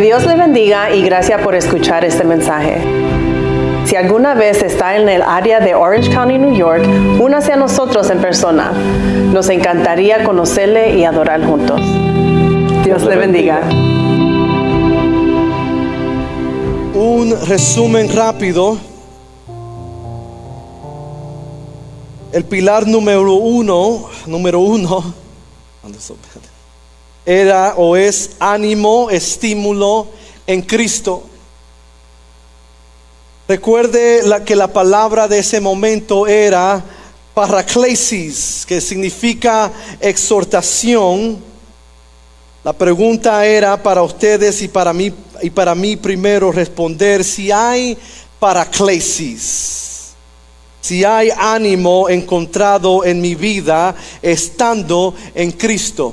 Dios le bendiga y gracias por escuchar este mensaje. Si alguna vez está en el área de Orange County, New York, únase a nosotros en persona. Nos encantaría conocerle y adorar juntos. Dios le bendiga. Un resumen rápido. El pilar número uno, número uno, era o es ánimo, estímulo en Cristo. Recuerde que la palabra de ese momento era paraclesis, que significa exhortación. La pregunta era para ustedes y para mí y para mí primero responder si hay paraclesis, si hay ánimo encontrado en mi vida estando en Cristo.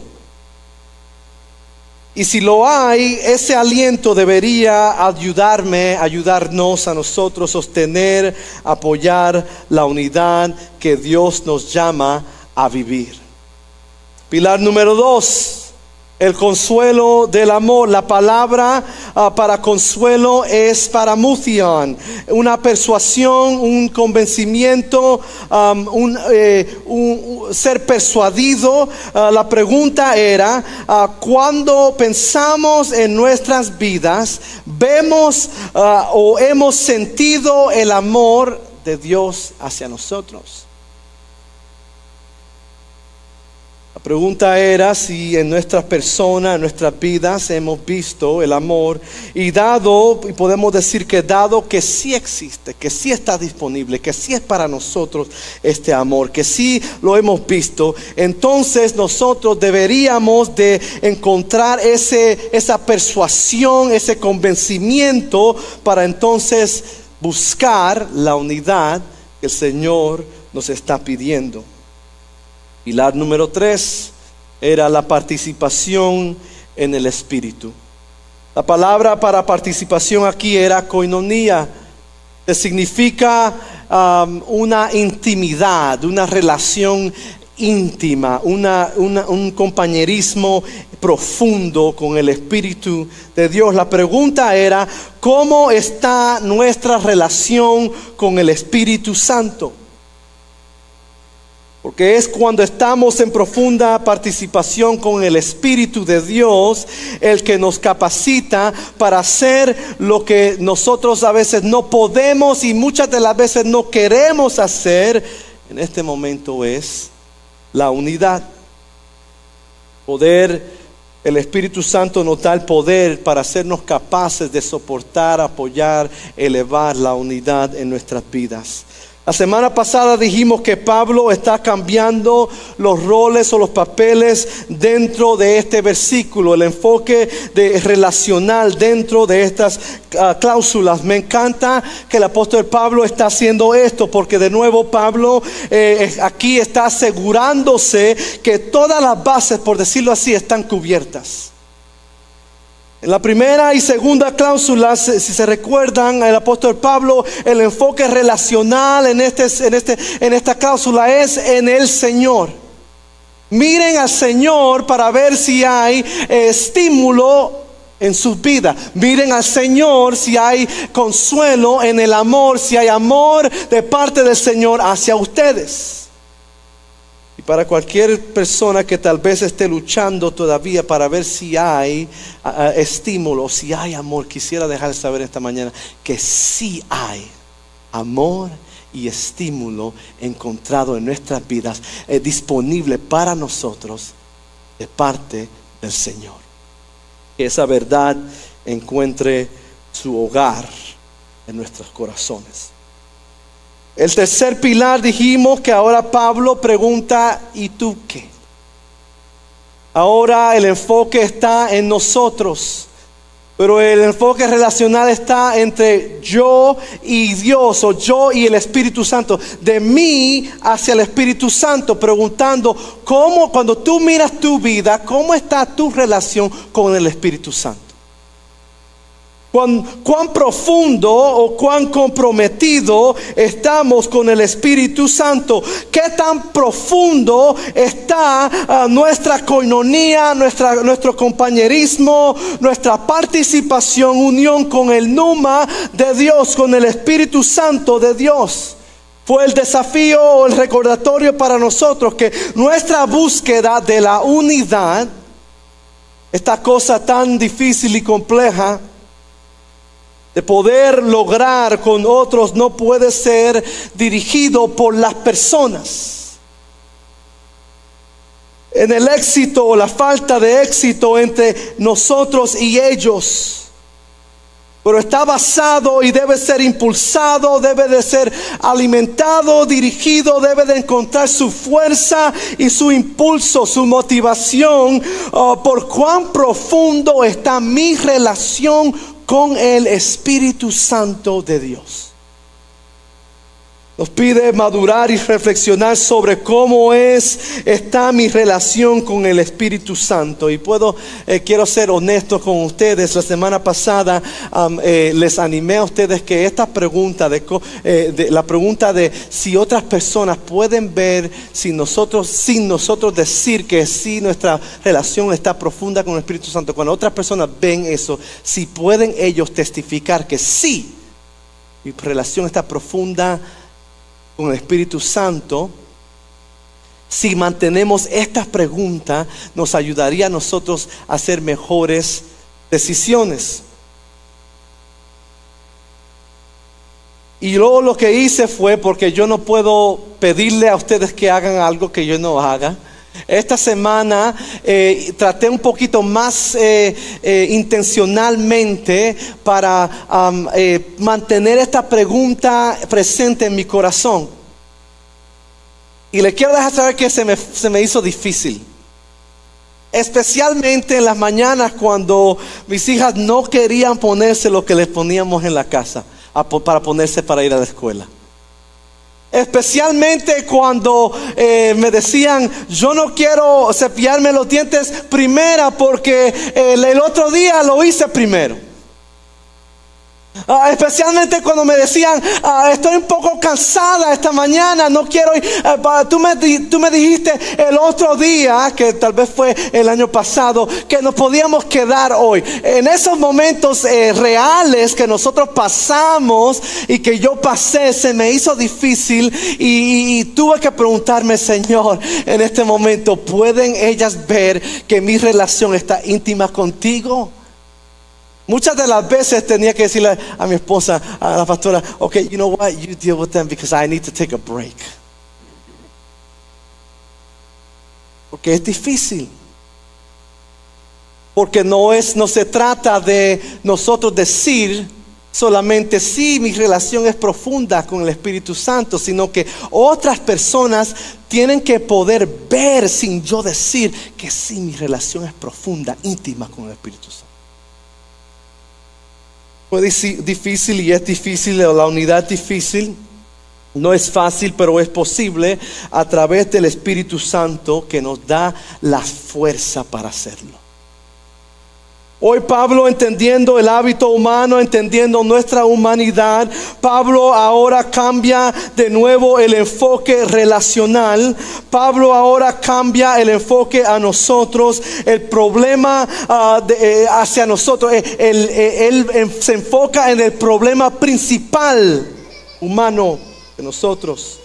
Y si lo hay, ese aliento debería ayudarme, ayudarnos a nosotros sostener, apoyar la unidad que Dios nos llama a vivir. Pilar número dos, el consuelo del amor. La palabra ah, para consuelo es para mución, una persuasión, un convencimiento, eh, un, ser persuadido. Ah, la pregunta era, uh, cuando pensamos en nuestras vidas, vemos o hemos sentido el amor de Dios hacia nosotros. La pregunta era si en nuestras personas, en nuestras vidas hemos visto el amor y dado, y podemos decir que dado que sí existe, que sí está disponible, que sí es para nosotros este amor, que sí lo hemos visto, entonces nosotros deberíamos de encontrar ese, esa persuasión, ese convencimiento para entonces buscar la unidad que el Señor nos está pidiendo. Pilar número tres era la participación en el Espíritu. La palabra para participación aquí era koinonía, que significa um, una intimidad, una relación íntima, un compañerismo profundo con el Espíritu de Dios. La pregunta era, ¿cómo está nuestra relación con el Espíritu Santo? Porque es cuando estamos en profunda participación con el Espíritu de Dios el que nos capacita para hacer lo que nosotros a veces no podemos y muchas de las veces no queremos hacer. En este momento es la unidad. Poder, el Espíritu Santo nos da el poder para hacernos capaces de soportar, apoyar, elevar la unidad en nuestras vidas. La semana pasada dijimos que Pablo está cambiando los roles o los papeles dentro de este versículo, el enfoque de relacional dentro de estas ah, cláusulas. Me encanta que el apóstol Pablo está haciendo esto, porque de nuevo Pablo eh, aquí está asegurándose que todas las bases, por decirlo así, están cubiertas. La primera y segunda cláusula, si se recuerdan, el apóstol Pablo, el enfoque relacional en, este, en, este, en esta cláusula es en el Señor. Miren al Señor para ver si hay estímulo en su vida. Miren al Señor si hay consuelo en el amor, si hay amor de parte del Señor hacia ustedes para cualquier persona que tal vez esté luchando todavía para ver si hay estímulo, si hay amor, quisiera dejar saber esta mañana que sí hay amor y estímulo encontrado en nuestras vidas, eh, disponible para nosotros de parte del Señor. Que esa verdad encuentre su hogar en nuestros corazones. El tercer pilar dijimos que ahora Pablo pregunta, ¿y tú qué? Ahora el enfoque está en nosotros. Pero el enfoque relacional está entre yo y Dios o yo y el Espíritu Santo. De mí hacia el Espíritu Santo, preguntando cómo, cuando tú miras tu vida, cómo está tu relación con el Espíritu Santo. Cuán, profundo o cuán comprometido estamos con el Espíritu Santo. Qué tan profundo está ah, nuestra coinonía, nuestro compañerismo, nuestra participación, unión con el Numa de Dios, con el Espíritu Santo de Dios. Fue el desafío o el recordatorio para nosotros que nuestra búsqueda de la unidad, esta cosa tan difícil y compleja, de poder lograr con otros no puede ser dirigido por las personas. En el éxito o la falta de éxito entre nosotros y ellos. Pero está basado y debe ser impulsado, debe de ser alimentado, dirigido, debe de encontrar su fuerza y su impulso, su motivación oh, por cuán profundo está mi relación con el Espíritu Santo de Dios. Nos pide madurar y reflexionar sobre cómo es está mi relación con el Espíritu Santo. Y puedo, eh, quiero ser honesto con ustedes. La semana pasada eh, les animé a ustedes que esta pregunta eh, de, la pregunta de si otras personas pueden ver si nosotros, sin nosotros decir que sí nuestra relación está profunda con el Espíritu Santo, cuando otras personas ven eso, si pueden ellos testificar que sí mi relación está profunda con el Espíritu Santo, si mantenemos estas preguntas, nos ayudaría a nosotros a hacer mejores decisiones. Y luego lo que hice fue, porque yo no puedo pedirle a ustedes que hagan algo que yo no haga, esta semana eh, traté un poquito más eh, eh, intencionalmente para mantener esta pregunta presente en mi corazón. Y le quiero dejar saber que se me, se me hizo difícil. Especialmente en las mañanas cuando mis hijas no querían ponerse lo que les poníamos en la casa para ponerse para ir a la escuela. Especialmente cuando eh, me decían, yo no quiero cepillarme los dientes primera porque eh, el otro día lo hice primero. Ah, especialmente cuando me decían, ah, estoy un poco cansada esta mañana, no quiero ir. Ah, tú, me, tú me dijiste el otro día, que tal vez fue el año pasado, que nos podíamos quedar hoy. En esos momentos eh, reales que nosotros pasamos y que yo pasé, se me hizo difícil y, y tuve que preguntarme, Señor, en este momento, ¿pueden ellas ver que mi relación está íntima contigo? Muchas de las veces tenía que decirle a mi esposa, a la pastora, okay, you know what, you deal with them because I need to take a break. Porque es difícil. Porque no es, no se trata de nosotros decir solamente si mi relación es profunda con el Espíritu Santo, sino que otras personas tienen que poder ver sin yo decir que sí mi relación es profunda, íntima con el Espíritu Santo. Fue difícil y es difícil, la unidad difícil. No es fácil, pero es posible a través del Espíritu Santo que nos da la fuerza para hacerlo. Hoy Pablo entendiendo el hábito humano, entendiendo nuestra humanidad, Pablo ahora cambia de nuevo el enfoque relacional. Pablo ahora cambia el enfoque a nosotros, el problema ah, eh, hacia nosotros. Eh, eh, él se enfoca en el problema principal humano de nosotros.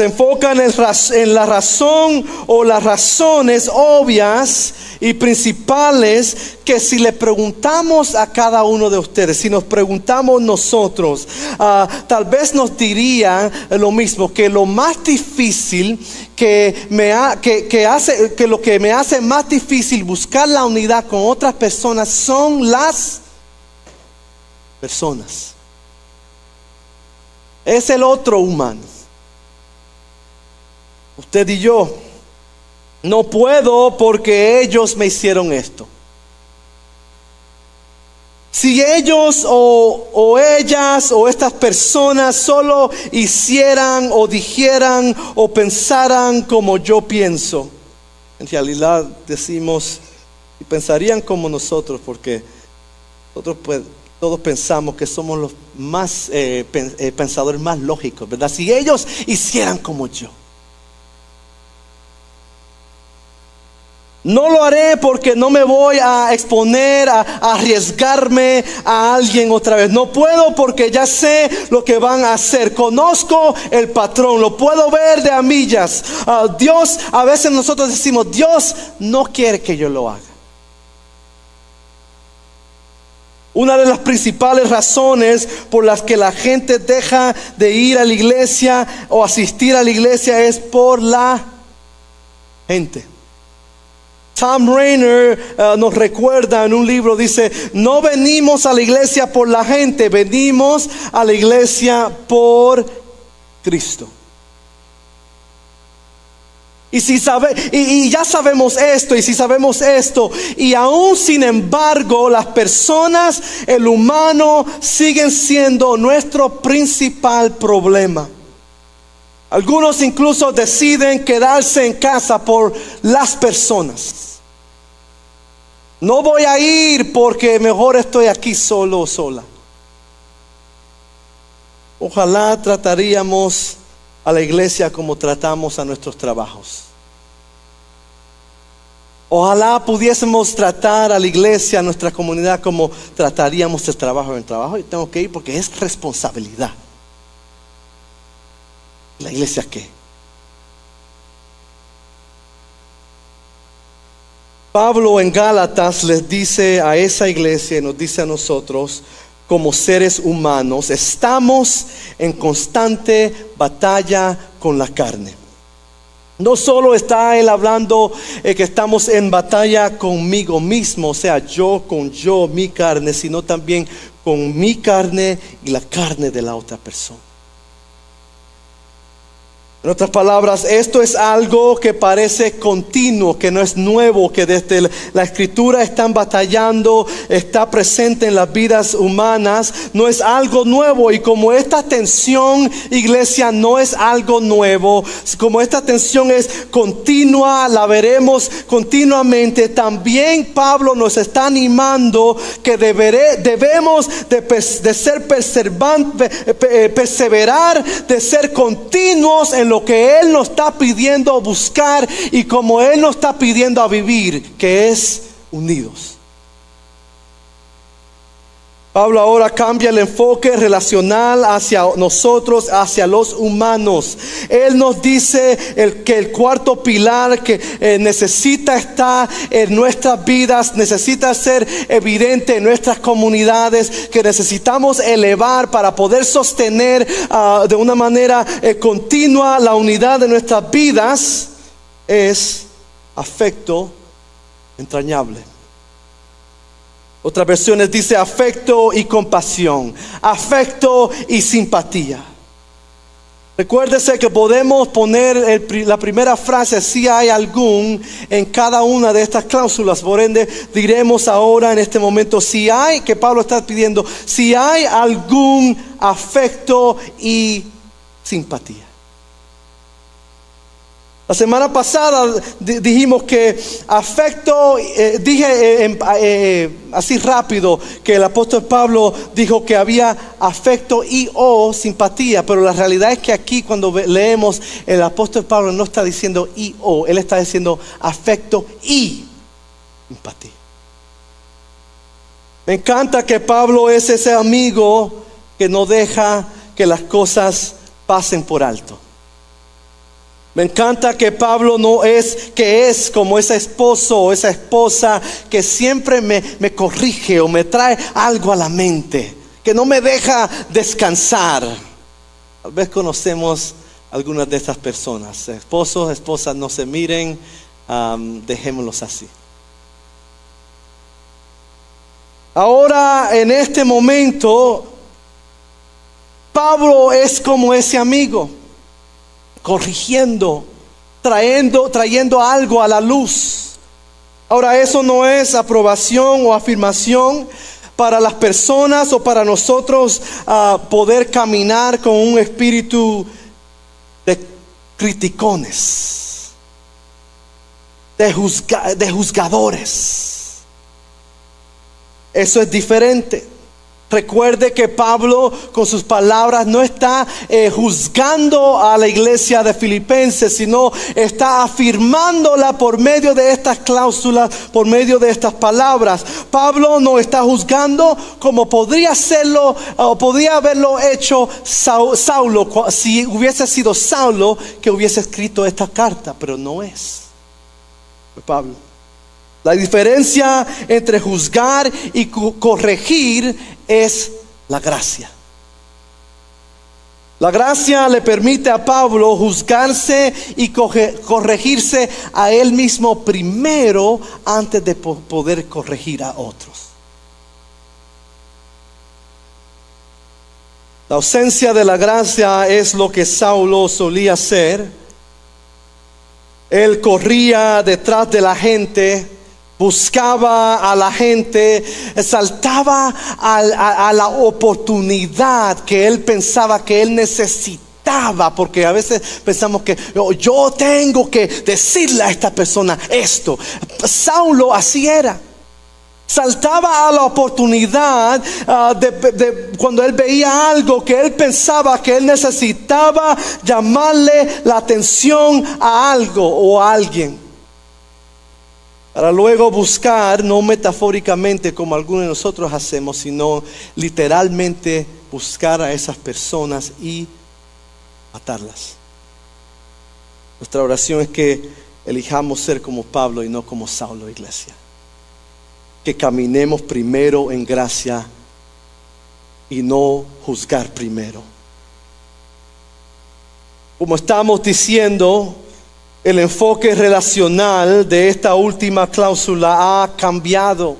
Se enfoca en, la razón o las razones obvias y principales que si le preguntamos a cada uno de ustedes, si nos preguntamos nosotros, ah, tal vez nos diría lo mismo, que lo más difícil que, me que, hace, que lo que me hace más difícil buscar la unidad con otras personas son las personas. Es el otro humano usted y yo. No puedo porque ellos me hicieron esto. Si ellos o, o, ellas o estas personas solo hicieran o dijeran o pensaran como yo pienso, en realidad decimos y pensarían como nosotros porque Nosotros pues, todos pensamos que somos los más eh, eh, pensadores más lógicos, ¿verdad? Si ellos hicieran como yo. No lo haré porque no me voy a exponer, a, arriesgarme a alguien otra vez. No puedo porque ya sé lo que van a hacer. Conozco el patrón, lo puedo ver de a millas. Ah, Dios, a veces nosotros decimos, Dios no quiere que yo lo haga. Una de las principales razones por las que la gente deja de ir a la iglesia o asistir a la iglesia es por la gente. Tom Rainer eh, nos recuerda en un libro, dice, no venimos a la iglesia por la gente, venimos a la iglesia por Cristo. Y, si sabe, y, y ya sabemos esto, y si sabemos esto, y aún sin embargo las personas, el humano, siguen siendo nuestro principal problema. Algunos incluso deciden quedarse en casa por las personas. No voy a ir porque mejor estoy aquí solo o sola. Ojalá trataríamos a la iglesia como tratamos a nuestros trabajos. Ojalá pudiésemos tratar a la iglesia, a nuestra comunidad, como trataríamos el trabajo en el trabajo. Y tengo que ir porque es responsabilidad. ¿La iglesia qué? Pablo en Gálatas les dice a esa iglesia y nos dice a nosotros, como seres humanos, estamos en constante batalla con la carne. No solo está él hablando eh, que estamos en batalla conmigo mismo, o sea, yo con yo, mi carne, sino también con mi carne y la carne de la otra persona. En otras palabras, esto es algo que parece continuo, que no es nuevo, que desde la escritura están batallando, está presente en las vidas humanas, no es algo nuevo. Y como esta tensión, iglesia, no es algo nuevo, como esta tensión es continua, la veremos continuamente, también Pablo nos está animando que deberé- debemos de, de ser perseverar, de ser continuos en lo que Él nos está pidiendo buscar y como Él nos está pidiendo a vivir, que es unidos. Pablo ahora cambia el enfoque relacional hacia nosotros, hacia los humanos. Él nos dice que el cuarto pilar que eh, necesita estar en nuestras vidas, necesita ser evidente en nuestras comunidades, que necesitamos elevar para poder sostener ah, de una manera eh, continua la unidad de nuestras vidas, es afecto entrañable. Otras versiones dice afecto y compasión, afecto y simpatía. Recuérdese que podemos poner la primera frase si hay algún en cada una de estas cláusulas. Por ende, diremos ahora en este momento si hay, que Pablo está pidiendo, si hay algún afecto y simpatía. La semana pasada di- dijimos que afecto, eh, dije eh, eh, así rápido que el apóstol Pablo dijo que había afecto y o simpatía, pero la realidad es que aquí cuando leemos el apóstol Pablo no está diciendo y o, él está diciendo afecto y simpatía. Me encanta que Pablo es ese amigo que no deja que las cosas pasen por alto. Me encanta que Pablo no es, que es como ese esposo o esa esposa que siempre me, me corrige o me trae algo a la mente, que no me deja descansar. Tal vez conocemos algunas de estas personas. Esposos, esposas, no se miren, dejémoslos así. Ahora, en este momento, Pablo es como ese amigo corrigiendo, trayendo, trayendo algo a la luz. Ahora eso no es aprobación o afirmación para las personas o para nosotros ah, poder caminar con un espíritu de criticones, de, juzga- de juzgadores. Eso es diferente. Recuerde que Pablo con sus palabras no está eh, juzgando a la iglesia de Filipenses, sino está afirmándola por medio de estas cláusulas, por medio de estas palabras. Pablo no está juzgando como podría hacerlo o podría haberlo hecho Saulo si hubiese sido Saulo que hubiese escrito esta carta, pero no es. Pablo. La diferencia entre juzgar y corregir es la gracia. La gracia le permite a Pablo juzgarse y corregirse a él mismo primero antes de poder corregir a otros. La ausencia de la gracia es lo que Saulo solía hacer. Él corría detrás de la gente buscaba a la gente, saltaba a, la oportunidad que él pensaba que él necesitaba porque a veces pensamos que yo tengo que decirle a esta persona esto. Saulo así era. Saltaba a la oportunidad ah, de, cuando él veía algo que él pensaba que él necesitaba llamarle la atención a algo o a alguien para luego buscar, no metafóricamente como algunos de nosotros hacemos, sino literalmente buscar a esas personas y matarlas. Nuestra oración es que elijamos ser como Pablo y no como Saulo, iglesia. Que caminemos primero en gracia y no juzgar primero. Como estamos diciendo, el enfoque relacional de esta última cláusula ha cambiado.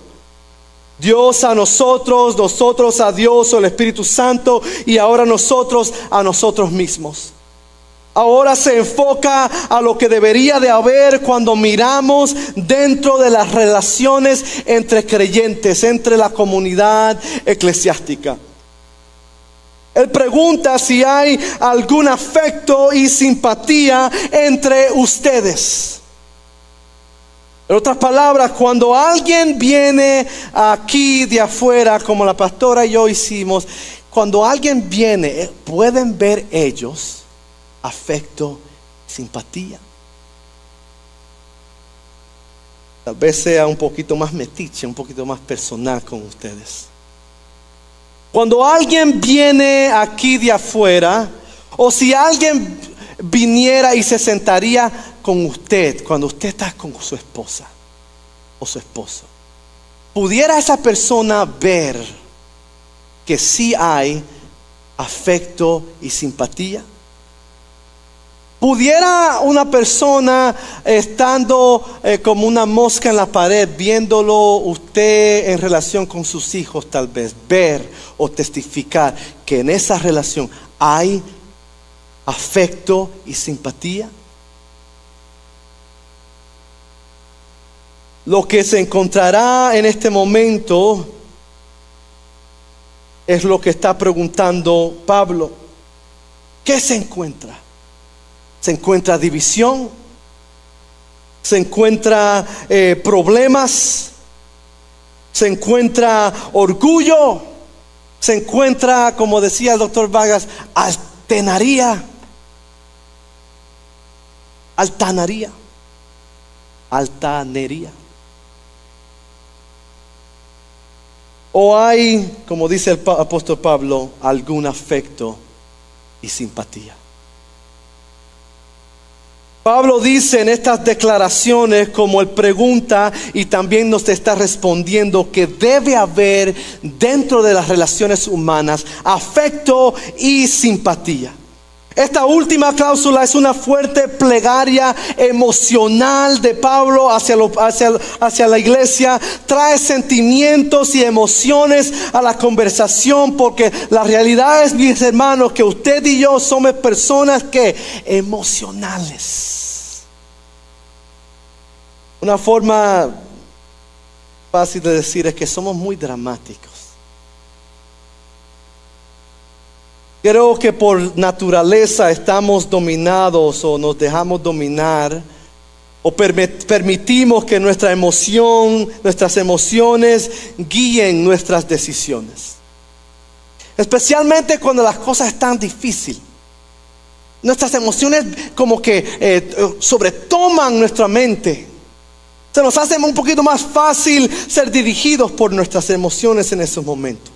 Dios a nosotros, nosotros a Dios o el Espíritu Santo y ahora nosotros a nosotros mismos. Ahora se enfoca a lo que debería de haber cuando miramos dentro de las relaciones entre creyentes, entre la comunidad eclesiástica. Él pregunta si hay algún afecto y simpatía entre ustedes. En otras palabras, cuando alguien viene aquí de afuera, como la pastora y yo hicimos, cuando alguien viene, eh, pueden ver ellos afecto, simpatía. Tal vez sea un poquito más metiche, un poquito más personal con ustedes. Cuando alguien viene aquí de afuera, o si alguien viniera y se sentaría con usted cuando usted está con su esposa o su esposo, pudiera esa persona ver que sí hay afecto y simpatía. ¿Pudiera una persona estando eh, como una mosca en la pared, viéndolo usted en relación con sus hijos tal vez, ver o testificar que en esa relación hay afecto y simpatía? Lo que se encontrará en este momento es lo que está preguntando Pablo. ¿Qué se encuentra? Se encuentra división, se encuentra eh, problemas, se encuentra orgullo, se encuentra, como decía el doctor Vargas, altenaría, altanería, altanería. O hay, como dice el apóstol Pablo, algún afecto y simpatía. Pablo dice en estas declaraciones, como él pregunta y también nos está respondiendo, que debe haber dentro de las relaciones humanas afecto y simpatía. Esta última cláusula es una fuerte plegaria emocional de Pablo hacia, la iglesia. Trae sentimientos y emociones a la conversación porque la realidad es, mis hermanos, que usted y yo somos personas que emocionales. Una forma fácil de decir es que somos muy dramáticos. Creo que por naturaleza estamos dominados o nos dejamos dominar o permitimos que nuestra emoción, nuestras emociones guíen nuestras decisiones. Especialmente cuando las cosas están difíciles. Nuestras emociones como que eh, sobretoman nuestra mente. Se nos hace un poquito más fácil ser dirigidos por nuestras emociones en esos momentos.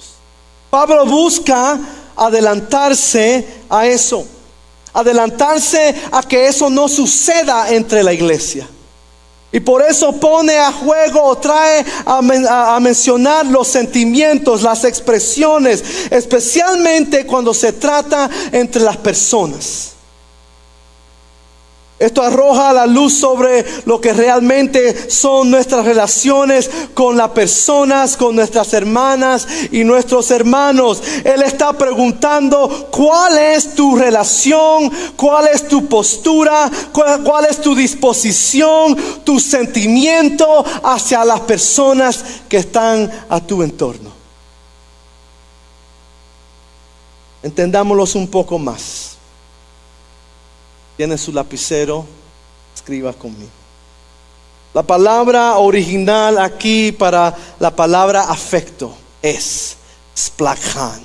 Pablo busca adelantarse a eso, adelantarse a que eso no suceda entre la iglesia. Y por eso pone a juego o trae a, mencionar los sentimientos, las expresiones, especialmente cuando se trata entre las personas. Esto arroja la luz sobre lo que realmente son nuestras relaciones con las personas, con nuestras hermanas y nuestros hermanos. Él está preguntando cuál es tu relación, cuál es tu postura, cuál, es tu disposición, tu sentimiento hacia las personas que están a tu entorno. Entendámoslos un poco más. Tiene su lapicero, escriba conmigo. La palabra original aquí para la palabra afecto es splachan.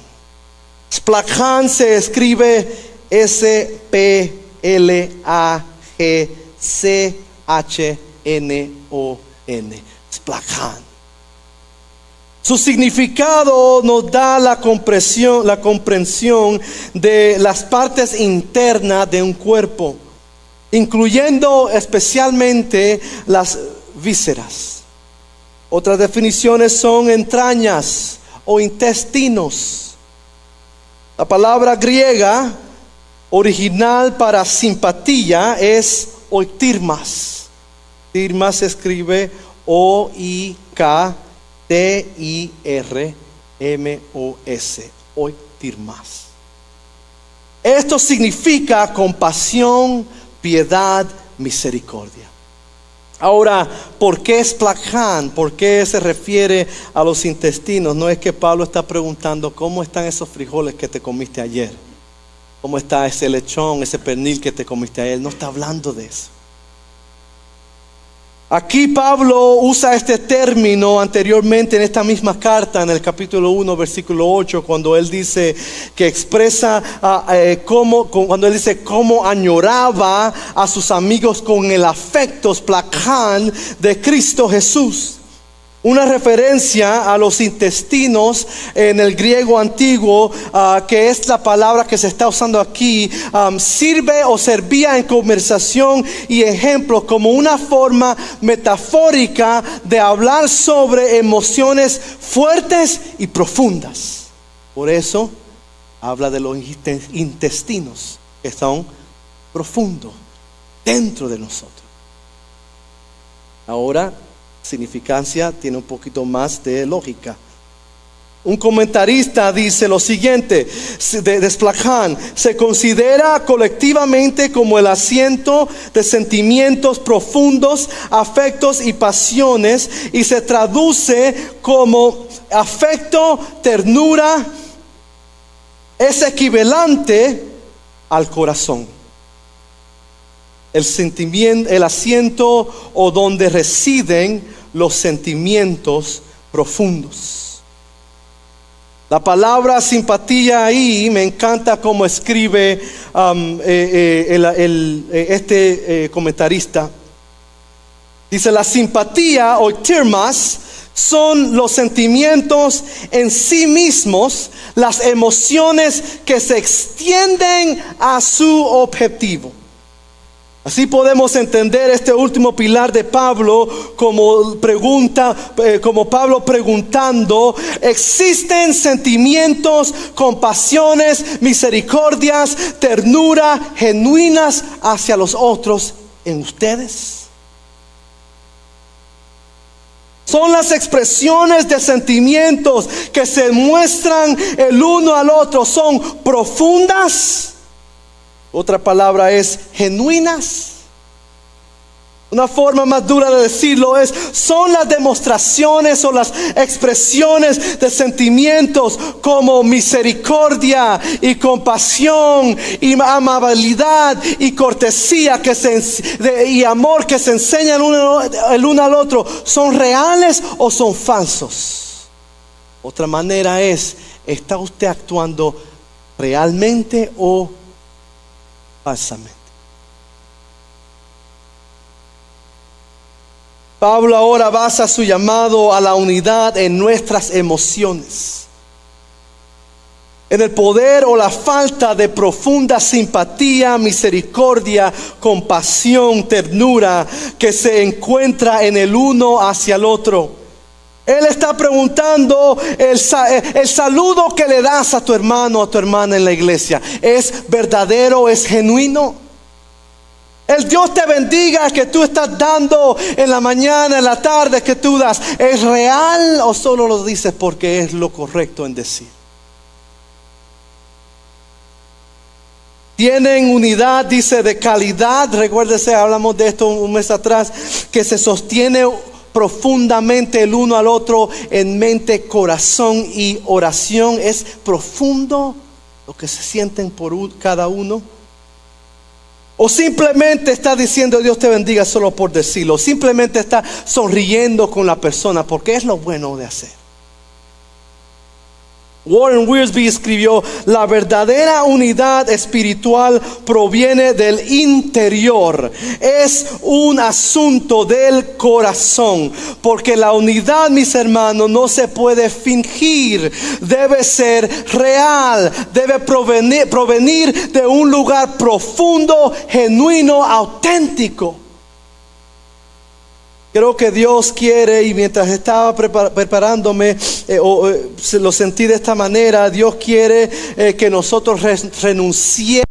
Splachan se escribe S-P-L-A-G-C-H-N-O-N. Splachan. Su significado nos da la comprensión, la comprensión de las partes internas de un cuerpo, incluyendo especialmente las vísceras. Otras definiciones son entrañas o intestinos. La palabra griega original para simpatía es oitirmas. Tirmas se escribe O-I-K T-I-R-M-O-S, oitirmas. Esto significa compasión, piedad, misericordia. Ahora, ¿por qué es placán? ¿Por qué se refiere a los intestinos? No es que Pablo está preguntando cómo están esos frijoles que te comiste ayer. ¿Cómo está ese lechón, ese pernil que te comiste ayer? No está hablando de eso. Aquí Pablo usa este término anteriormente en esta misma carta, en el capítulo 1, versículo 8, cuando él dice que expresa ah, eh, cómo, cuando él dice cómo añoraba a sus amigos con el afecto placán de Cristo Jesús. Una referencia a los intestinos en el griego antiguo, ah, que es la palabra que se está usando aquí, sirve o servía en conversación y ejemplo como una forma metafórica de hablar sobre emociones fuertes y profundas. Por eso habla de los intestinos que son profundos dentro de nosotros. Ahora significancia tiene un poquito más de lógica. Un comentarista dice lo siguiente, de Desplacán, se considera colectivamente como el asiento de sentimientos profundos, afectos y pasiones y se traduce como afecto, ternura, es equivalente al corazón el sentimiento, el asiento o donde residen los sentimientos profundos. La palabra simpatía ahí me encanta cómo escribe um, eh, eh, eh, este comentarista. Dice, la simpatía o tirmas son los sentimientos en sí mismos, las emociones que se extienden a su objetivo. Así podemos entender este último pilar de Pablo como pregunta, eh, como Pablo preguntando, ¿existen sentimientos, compasiones, misericordias, ternura genuinas hacia los otros en ustedes? Son las expresiones de sentimientos que se muestran el uno al otro, son profundas otra palabra es genuinas. Una forma más dura de decirlo es, son las demostraciones o las expresiones de sentimientos como misericordia y compasión y amabilidad y cortesía y amor que se enseñan el uno al otro. ¿Son reales o son falsos? Otra manera es, ¿está usted actuando realmente o Pablo ahora basa su llamado a la unidad en nuestras emociones, en el poder o la falta de profunda simpatía, misericordia, compasión, ternura que se encuentra en el uno hacia el otro. Él está preguntando, el, el, saludo que le das a tu hermano o a tu hermana en la iglesia, ¿es verdadero, es genuino? El Dios te bendiga que tú estás dando en la mañana, en la tarde que tú das. ¿Es real o solo lo dices porque es lo correcto en decir? Tienen unidad, dice, de calidad. Recuérdese, hablamos de esto un mes atrás, que se sostiene profundamente el uno al otro en mente, corazón y oración. Es profundo lo que se sienten por cada uno. O simplemente está diciendo Dios te bendiga solo por decirlo. Simplemente está sonriendo con la persona porque es lo bueno de hacer. Warren Wiersbe escribió, la verdadera unidad espiritual proviene del interior, es un asunto del corazón, porque la unidad, mis hermanos, no se puede fingir, debe ser real, debe provenir, provenir de un lugar profundo, genuino, auténtico. Creo que Dios quiere y mientras estaba preparándome, eh, eh, lo sentí de esta manera, Dios quiere eh, que nosotros renunciemos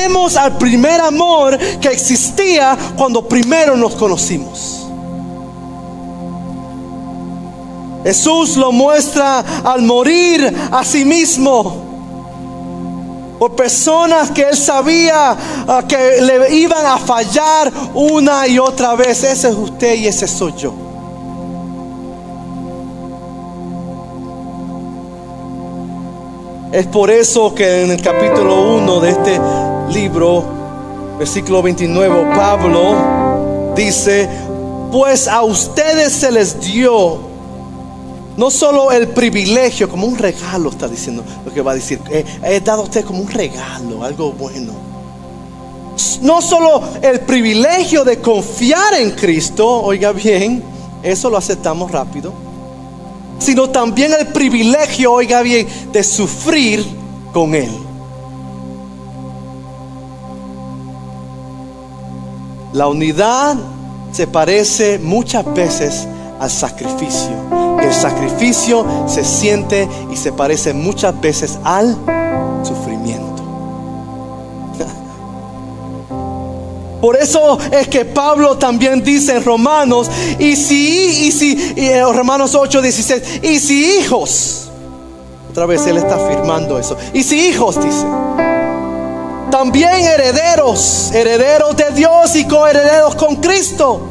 Volvemos al primer amor que existía cuando primero nos conocimos. Jesús lo muestra al morir a sí mismo por personas que él sabía ah, que le iban a fallar una y otra vez. Ese es usted y ese soy yo. Es por eso que en el capítulo 1 de este libro, versículo 29, Pablo dice, pues a ustedes se les dio no solo el privilegio, como un regalo, está diciendo lo que va a decir. He, dado a usted como un regalo, algo bueno. No solo el privilegio de confiar en Cristo, oiga bien, eso lo aceptamos rápido, sino también el privilegio, oiga bien, de sufrir con Él. La unidad se parece muchas veces al sacrificio. El sacrificio se siente y se parece muchas veces al sufrimiento. Por eso es que Pablo también dice en Romanos, y si, y si, en Romanos 8, 16, y si hijos, otra vez él está afirmando eso, y si hijos, dice, también herederos, herederos de Dios y coherederos con Cristo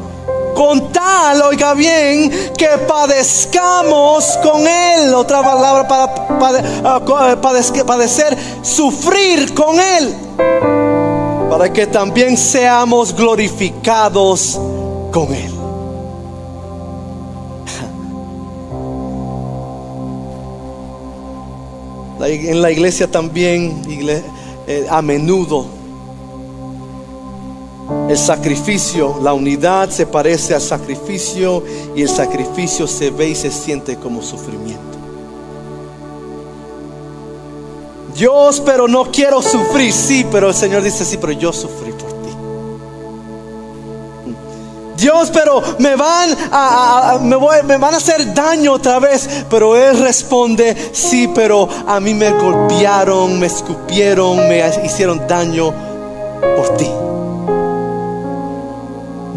con tal, oiga bien, que padezcamos con Él. Otra palabra para ah, eh, padecer, sufrir con Él. Para que también seamos glorificados con Él. En la iglesia también, eh, a menudo, el sacrificio, la unidad se parece al sacrificio y el sacrificio se ve y se siente como sufrimiento. Dios, pero no quiero sufrir, sí, pero el Señor dice, sí, pero yo sufrí. Dios, pero me van a, me, van a hacer daño otra vez. Pero Él responde, sí, pero a mí me golpearon, me escupieron, me hicieron daño por ti.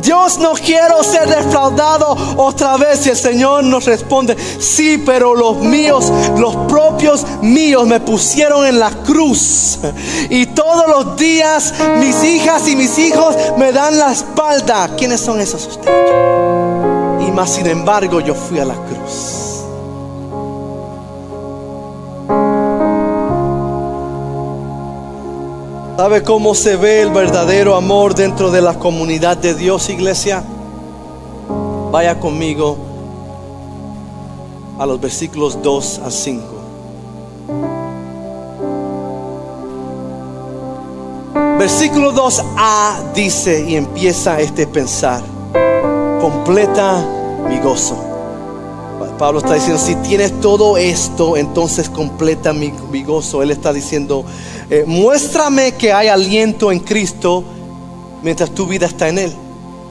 Dios no quiero ser defraudado otra vez. Y el Señor nos responde, sí, pero los míos, los propios míos me pusieron en la cruz. Y todos los días mis hijas y mis hijos me dan la espalda. ¿Quiénes son esos ustedes? Y más sin embargo yo fui a la cruz. ¿Sabe cómo se ve el verdadero amor dentro de la comunidad de Dios, iglesia? Vaya conmigo a los versículos 2 a 5. Versículo 2a dice y empieza este pensar, completa mi gozo. Pablo está diciendo, si tienes todo esto, entonces completa mi, mi gozo. Él está diciendo, eh, muéstrame que hay aliento en Cristo mientras tu vida está en Él.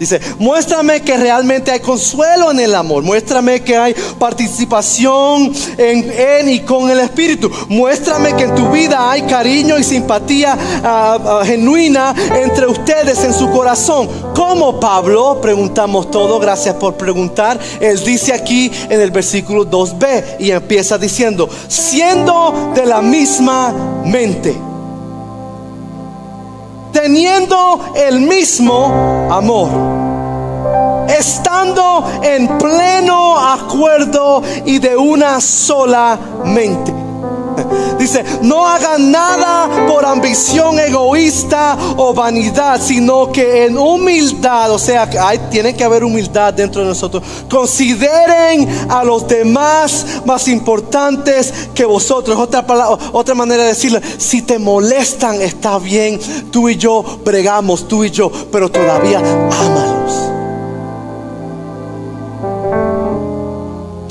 Dice, muéstrame que realmente hay consuelo en el amor. Muéstrame que hay participación en Él y con el Espíritu. Muéstrame que en tu vida hay cariño y simpatía ah, ah, genuina entre ustedes en su corazón. ¿Cómo Pablo? Preguntamos todo. Gracias por preguntar. Él dice aquí en el versículo 2b y empieza diciendo, siendo de la misma mente teniendo el mismo amor, estando en pleno acuerdo y de una sola mente. Dice, no hagan nada por ambición egoísta o vanidad, sino que en humildad, o sea, hay, tiene que haber humildad dentro de nosotros. Consideren a los demás más importantes que vosotros. Otra, otra manera de decirlo, si te molestan, está bien, tú y yo bregamos, tú y yo, pero todavía ámalos.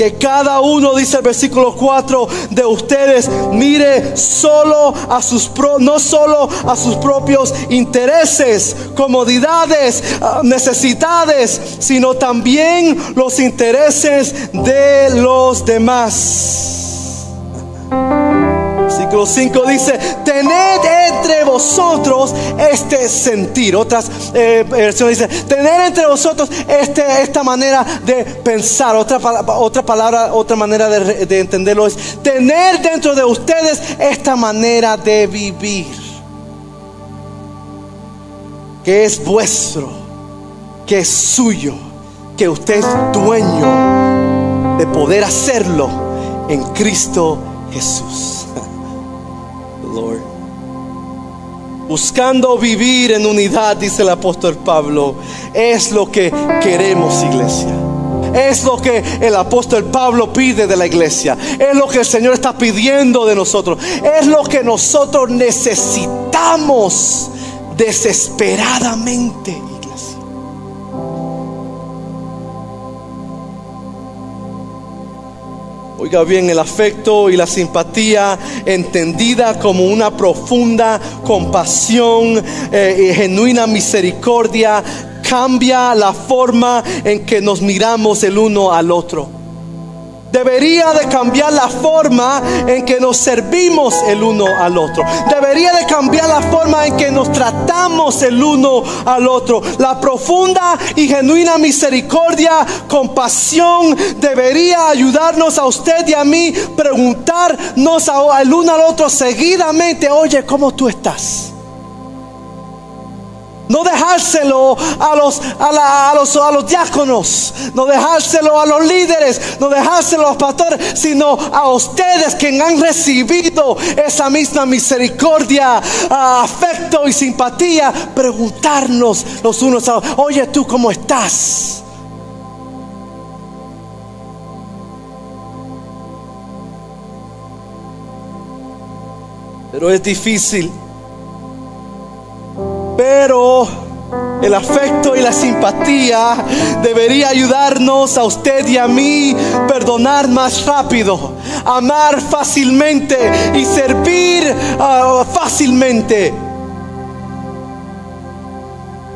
Que cada uno, dice el versículo 4 de ustedes, mire solo a sus no solo a sus propios intereses, comodidades, ah, necesidades, sino también los intereses de los demás. Versículo versículo 5 dice, tened entre vosotros este sentir. Otras eh, versiones dicen, tener entre vosotros este, esta manera de pensar. Otra, otra palabra, otra manera de, de entenderlo es, tener dentro de ustedes esta manera de vivir. Que es vuestro, que es suyo, que usted es dueño de poder hacerlo en Cristo Jesús. Lord. Buscando vivir en unidad, dice el apóstol Pablo, es lo que queremos, iglesia. Es lo que el apóstol Pablo pide de la iglesia. Es lo que el Señor está pidiendo de nosotros. Es lo que nosotros necesitamos desesperadamente, Oiga bien, el afecto y la simpatía entendida como una profunda compasión eh, y genuina misericordia cambia la forma en que nos miramos el uno al otro debería de cambiar la forma en que nos servimos el uno al otro. Debería de cambiar la forma en que nos tratamos el uno al otro. La profunda y genuina misericordia, compasión debería ayudarnos a usted y a mí preguntarnos al uno al otro seguidamente, oye, ¿cómo tú estás? No dejárselo a los, a, los, a los diáconos, no dejárselo a los líderes, no dejárselo a los pastores, sino a ustedes que han recibido esa misma misericordia, afecto y simpatía. Preguntarnos los unos a otros, oye tú, ¿cómo estás? Pero es difícil pero el afecto y la simpatía debería ayudarnos a usted y a mí perdonar más rápido, amar fácilmente y servir ah, fácilmente.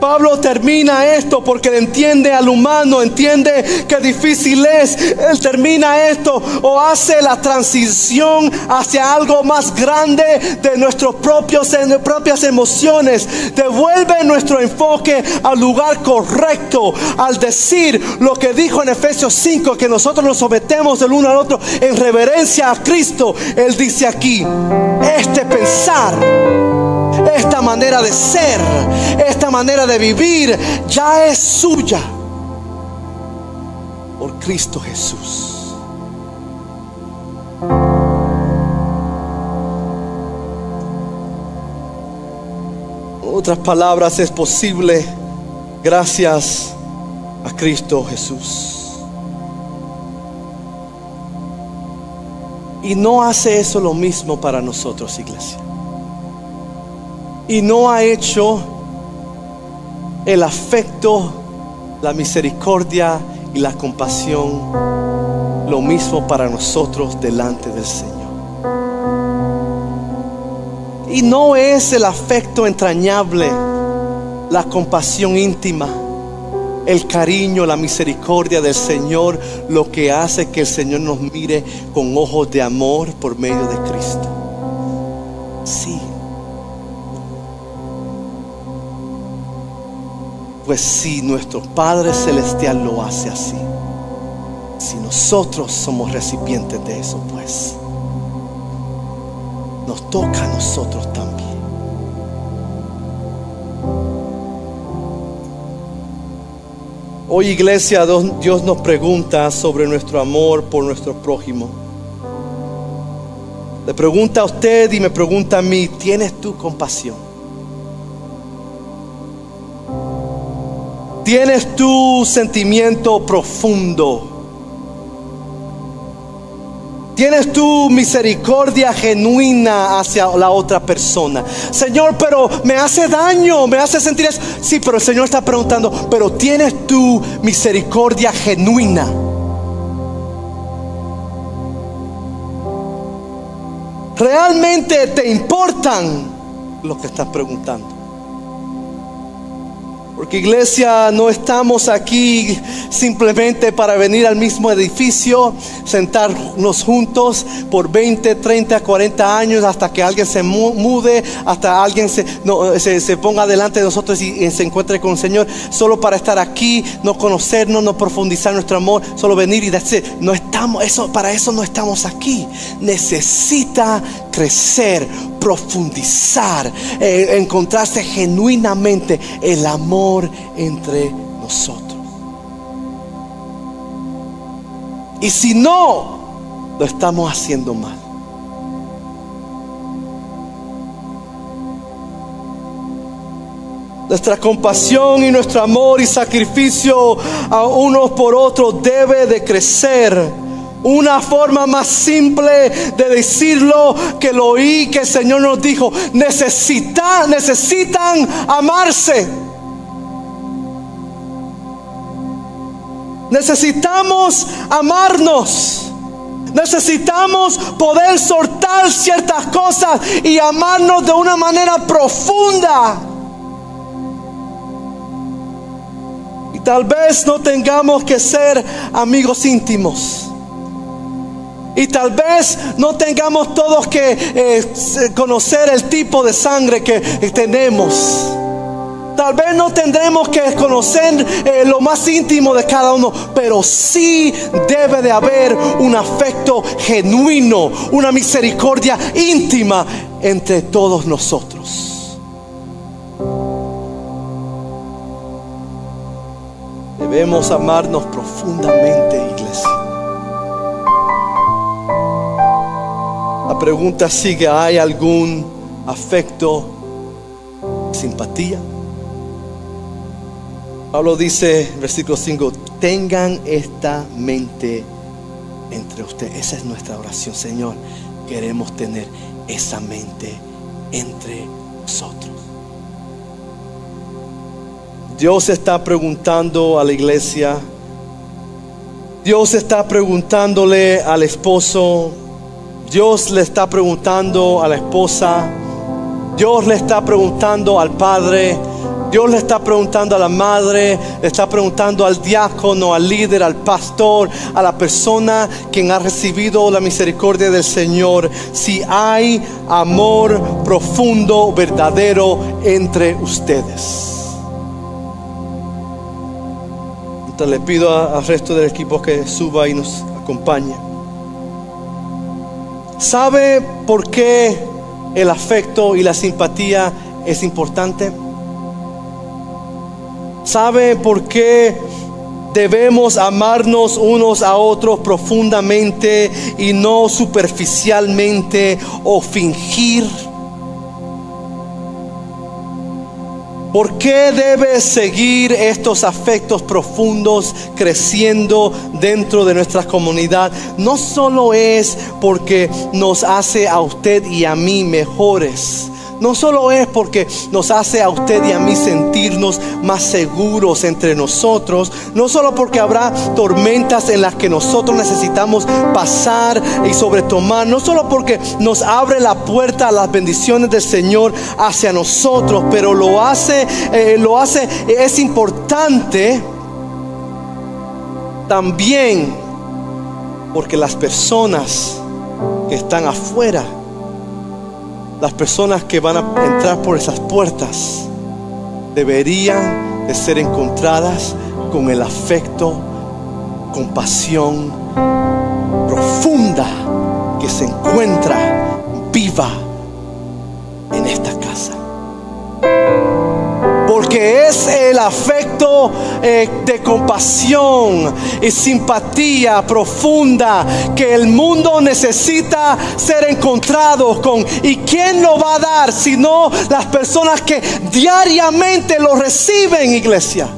Pablo termina esto porque entiende al humano, entiende que difícil es. Él termina esto o hace la transición hacia algo más grande de nuestros propios, propias emociones. Devuelve nuestro enfoque al lugar correcto al decir lo que dijo en Efesios 5, que nosotros nos sometemos el uno al otro en reverencia a Cristo. Él dice aquí, este pensar esta manera de ser, esta manera de vivir ya es suya por Cristo Jesús. otras palabras, es posible gracias a Cristo Jesús. Y no hace eso lo mismo para nosotros, iglesia y no ha hecho el afecto, la misericordia y la compasión lo mismo para nosotros delante del Señor. Y no es el afecto entrañable, la compasión íntima, el cariño, la misericordia del Señor lo que hace que el Señor nos mire con ojos de amor por medio de Cristo. Sí. Pues si nuestro Padre Celestial lo hace así, si nosotros somos recipientes de eso, pues nos toca a nosotros también. Hoy iglesia, Dios nos pregunta sobre nuestro amor por nuestro prójimo. Le pregunta a usted y me pregunta a mí, ¿tienes tú compasión? ¿Tienes tu sentimiento profundo? Tienes tu misericordia genuina hacia la otra persona. Señor, pero me hace daño, me hace sentir eso. Sí, pero el Señor está preguntando, pero tienes tu misericordia genuina. ¿Realmente te importan lo que estás preguntando? Porque iglesia, no estamos aquí simplemente para venir al mismo edificio, sentarnos juntos por 20, 30, 40 años hasta que alguien se mude, hasta alguien se, se, ponga delante de nosotros y, se encuentre con el Señor, solo para estar aquí, no conocernos, no profundizar nuestro amor, solo venir y decir, no estamos, eso, para eso no estamos aquí. Necesita crecer, profundizar, eh, encontrarse genuinamente el amor entre nosotros. Y si no, lo estamos haciendo mal. Nuestra compasión y nuestro amor y sacrificio a unos por otros debe de crecer una forma más simple de decirlo que lo oí que el Señor nos dijo. Necesita, necesitan amarse. Necesitamos amarnos. Necesitamos poder soltar ciertas cosas y amarnos de una manera profunda. Y tal vez no tengamos que ser amigos íntimos. Y tal vez no tengamos todos que eh, conocer el tipo de sangre que tenemos. Tal vez no tendremos que conocer eh, lo más íntimo de cada uno, pero sí debe de haber un afecto genuino, una misericordia íntima entre todos nosotros. Debemos amarnos profundamente, iglesia. Pregunta sigue, ¿hay algún afecto, simpatía? Pablo dice, versículo 5, tengan esta mente entre ustedes. Esa es nuestra oración, Señor. Queremos tener esa mente entre nosotros. Dios está preguntando a la iglesia, Dios está preguntándole al esposo, Dios le está preguntando a la esposa, Dios le está preguntando al padre, Dios le está preguntando a la madre, le está preguntando al diácono, al líder, al pastor, a la persona quien ha recibido la misericordia del Señor, si hay amor profundo, verdadero entre ustedes. Entonces le pido al resto del equipo que suba y nos acompañe. ¿Sabe por qué el afecto y la simpatía es importante? ¿Sabe por qué debemos amarnos unos a otros profundamente y no superficialmente o fingir? ¿Por qué debe seguir estos afectos profundos creciendo dentro de nuestra comunidad? No solo es porque nos hace a usted y a mí mejores no solo es porque nos hace a usted y a mí sentirnos más seguros entre nosotros, no solo porque habrá tormentas en las que nosotros necesitamos pasar y sobretomar, no solo porque nos abre la puerta a las bendiciones del Señor hacia nosotros, pero lo hace, eh, lo hace, es importante también porque las personas que están afuera, las personas que van a entrar por esas puertas deberían de ser encontradas con el afecto, compasión profunda que se encuentra viva en esta casa. Porque es el afecto eh, de compasión y simpatía profunda que el mundo necesita ser encontrado con. ¿Y quién lo va a dar sino las personas que diariamente lo reciben, iglesia?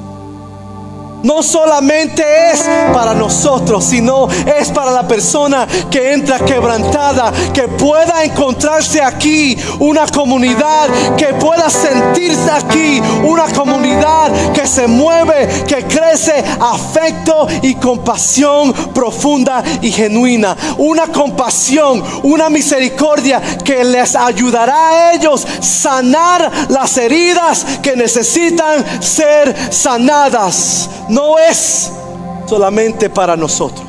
No solamente es para nosotros, sino es para la persona que entra quebrantada, que pueda encontrarse aquí una comunidad, que pueda sentirse aquí una comunidad que se mueve, que crece afecto y compasión profunda y genuina. Una compasión, una misericordia que les ayudará a ellos sanar las heridas que necesitan ser sanadas. Es solamente para nosotros.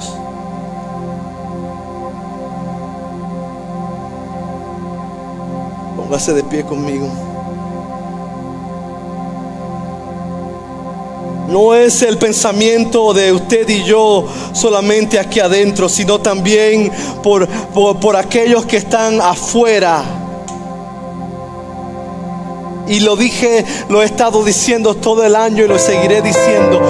Póngase de pie conmigo. No es el pensamiento de usted y yo solamente aquí adentro, sino también por, por, aquellos que están afuera. Y lo dije, lo he estado diciendo todo el año y lo seguiré diciendo.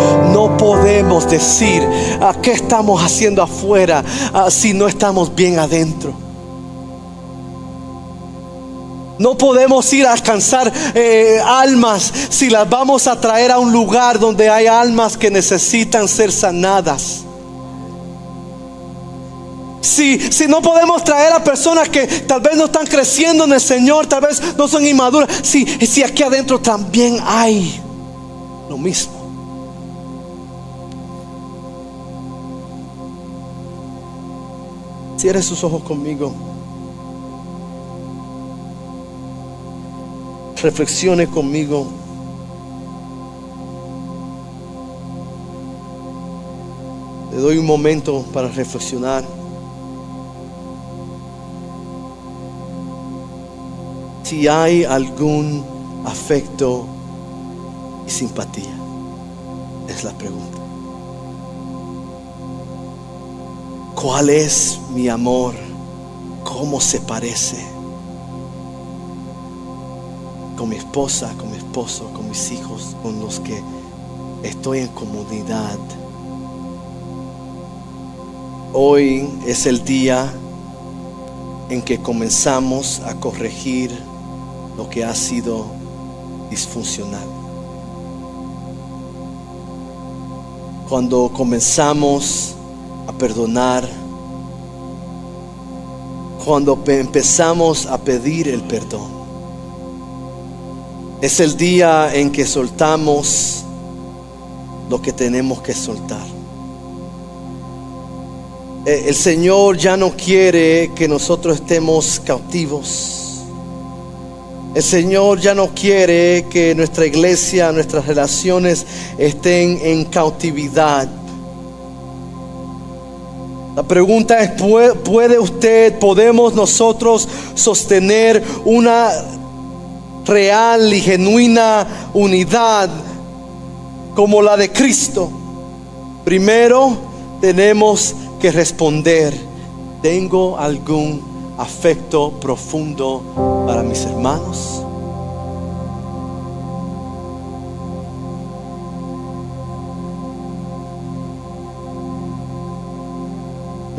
Decir a qué estamos haciendo afuera ah, si no estamos bien adentro. No podemos ir a alcanzar eh, almas si las vamos a traer a un lugar donde hay almas que necesitan ser sanadas. Si, si, no podemos traer a personas que tal vez no están creciendo en el Señor, tal vez no son inmaduras, si, si aquí adentro también hay lo mismo. Cierre sus ojos conmigo. reflexione conmigo. Le doy un momento para reflexionar. Si hay algún afecto y simpatía, es la pregunta. ¿Cuál es mi amor? ¿Cómo se parece? con mi esposa, con mi esposo, con mis hijos, con los que estoy en comunidad. Hoy es el día en que comenzamos a corregir lo que ha sido disfuncional. Cuando comenzamos a perdonar, cuando empezamos a pedir el perdón, es el día en que soltamos lo que tenemos que soltar. Eh, el Señor ya no quiere que nosotros estemos cautivos. El Señor ya no quiere que nuestra iglesia, nuestras relaciones estén en cautividad. La pregunta es, ¿puede usted, podemos nosotros sostener una real y genuina unidad como la de Cristo, primero tenemos que responder, ¿tengo algún afecto profundo para mis hermanos?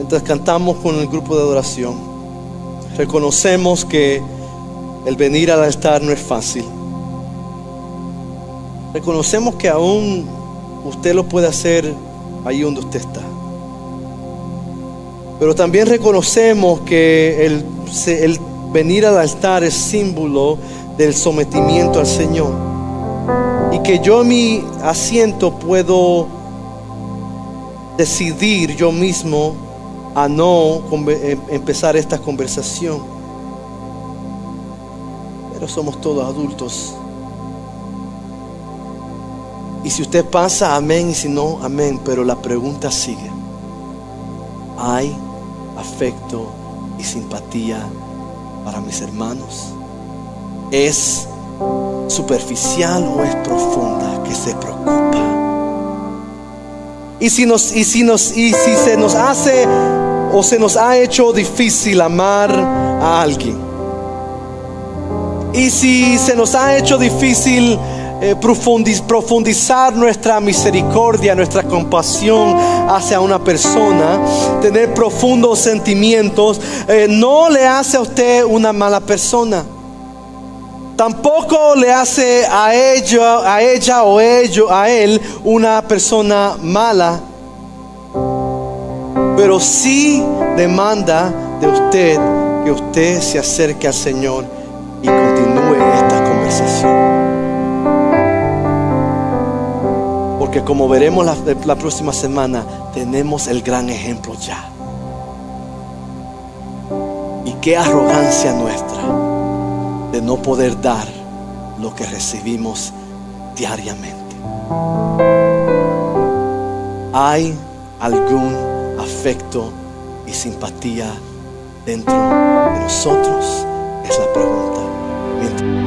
Cantamos con el grupo de adoración, reconocemos que el venir al altar no es fácil. Reconocemos que aún usted lo puede hacer ahí donde usted está. Pero también reconocemos que el, el venir al altar es símbolo del sometimiento al Señor. Y que yo en mi asiento puedo decidir yo mismo a no em, empezar esta conversación pero somos todos adultos. Y si usted pasa, amén, y si no, amén, pero la pregunta sigue. ¿Hay afecto y simpatía para mis hermanos? ¿Es superficial o es profunda que se preocupa? Y si nos y si nos y si se nos hace o se nos ha hecho difícil amar a alguien, y si se nos ha hecho difícil eh, profundizar nuestra misericordia, nuestra compasión hacia una persona, tener profundos sentimientos, eh, no le hace a usted una mala persona. Tampoco le hace a ella, a ella o ello, a él una persona mala. Pero sí demanda de usted que usted se acerque al Señor y continúe esta conversación. Porque como veremos la, próxima semana, tenemos el gran ejemplo ya. Y qué arrogancia nuestra de no poder dar lo que recibimos diariamente. ¿Hay algún afecto y simpatía dentro de nosotros? Es la pregunta.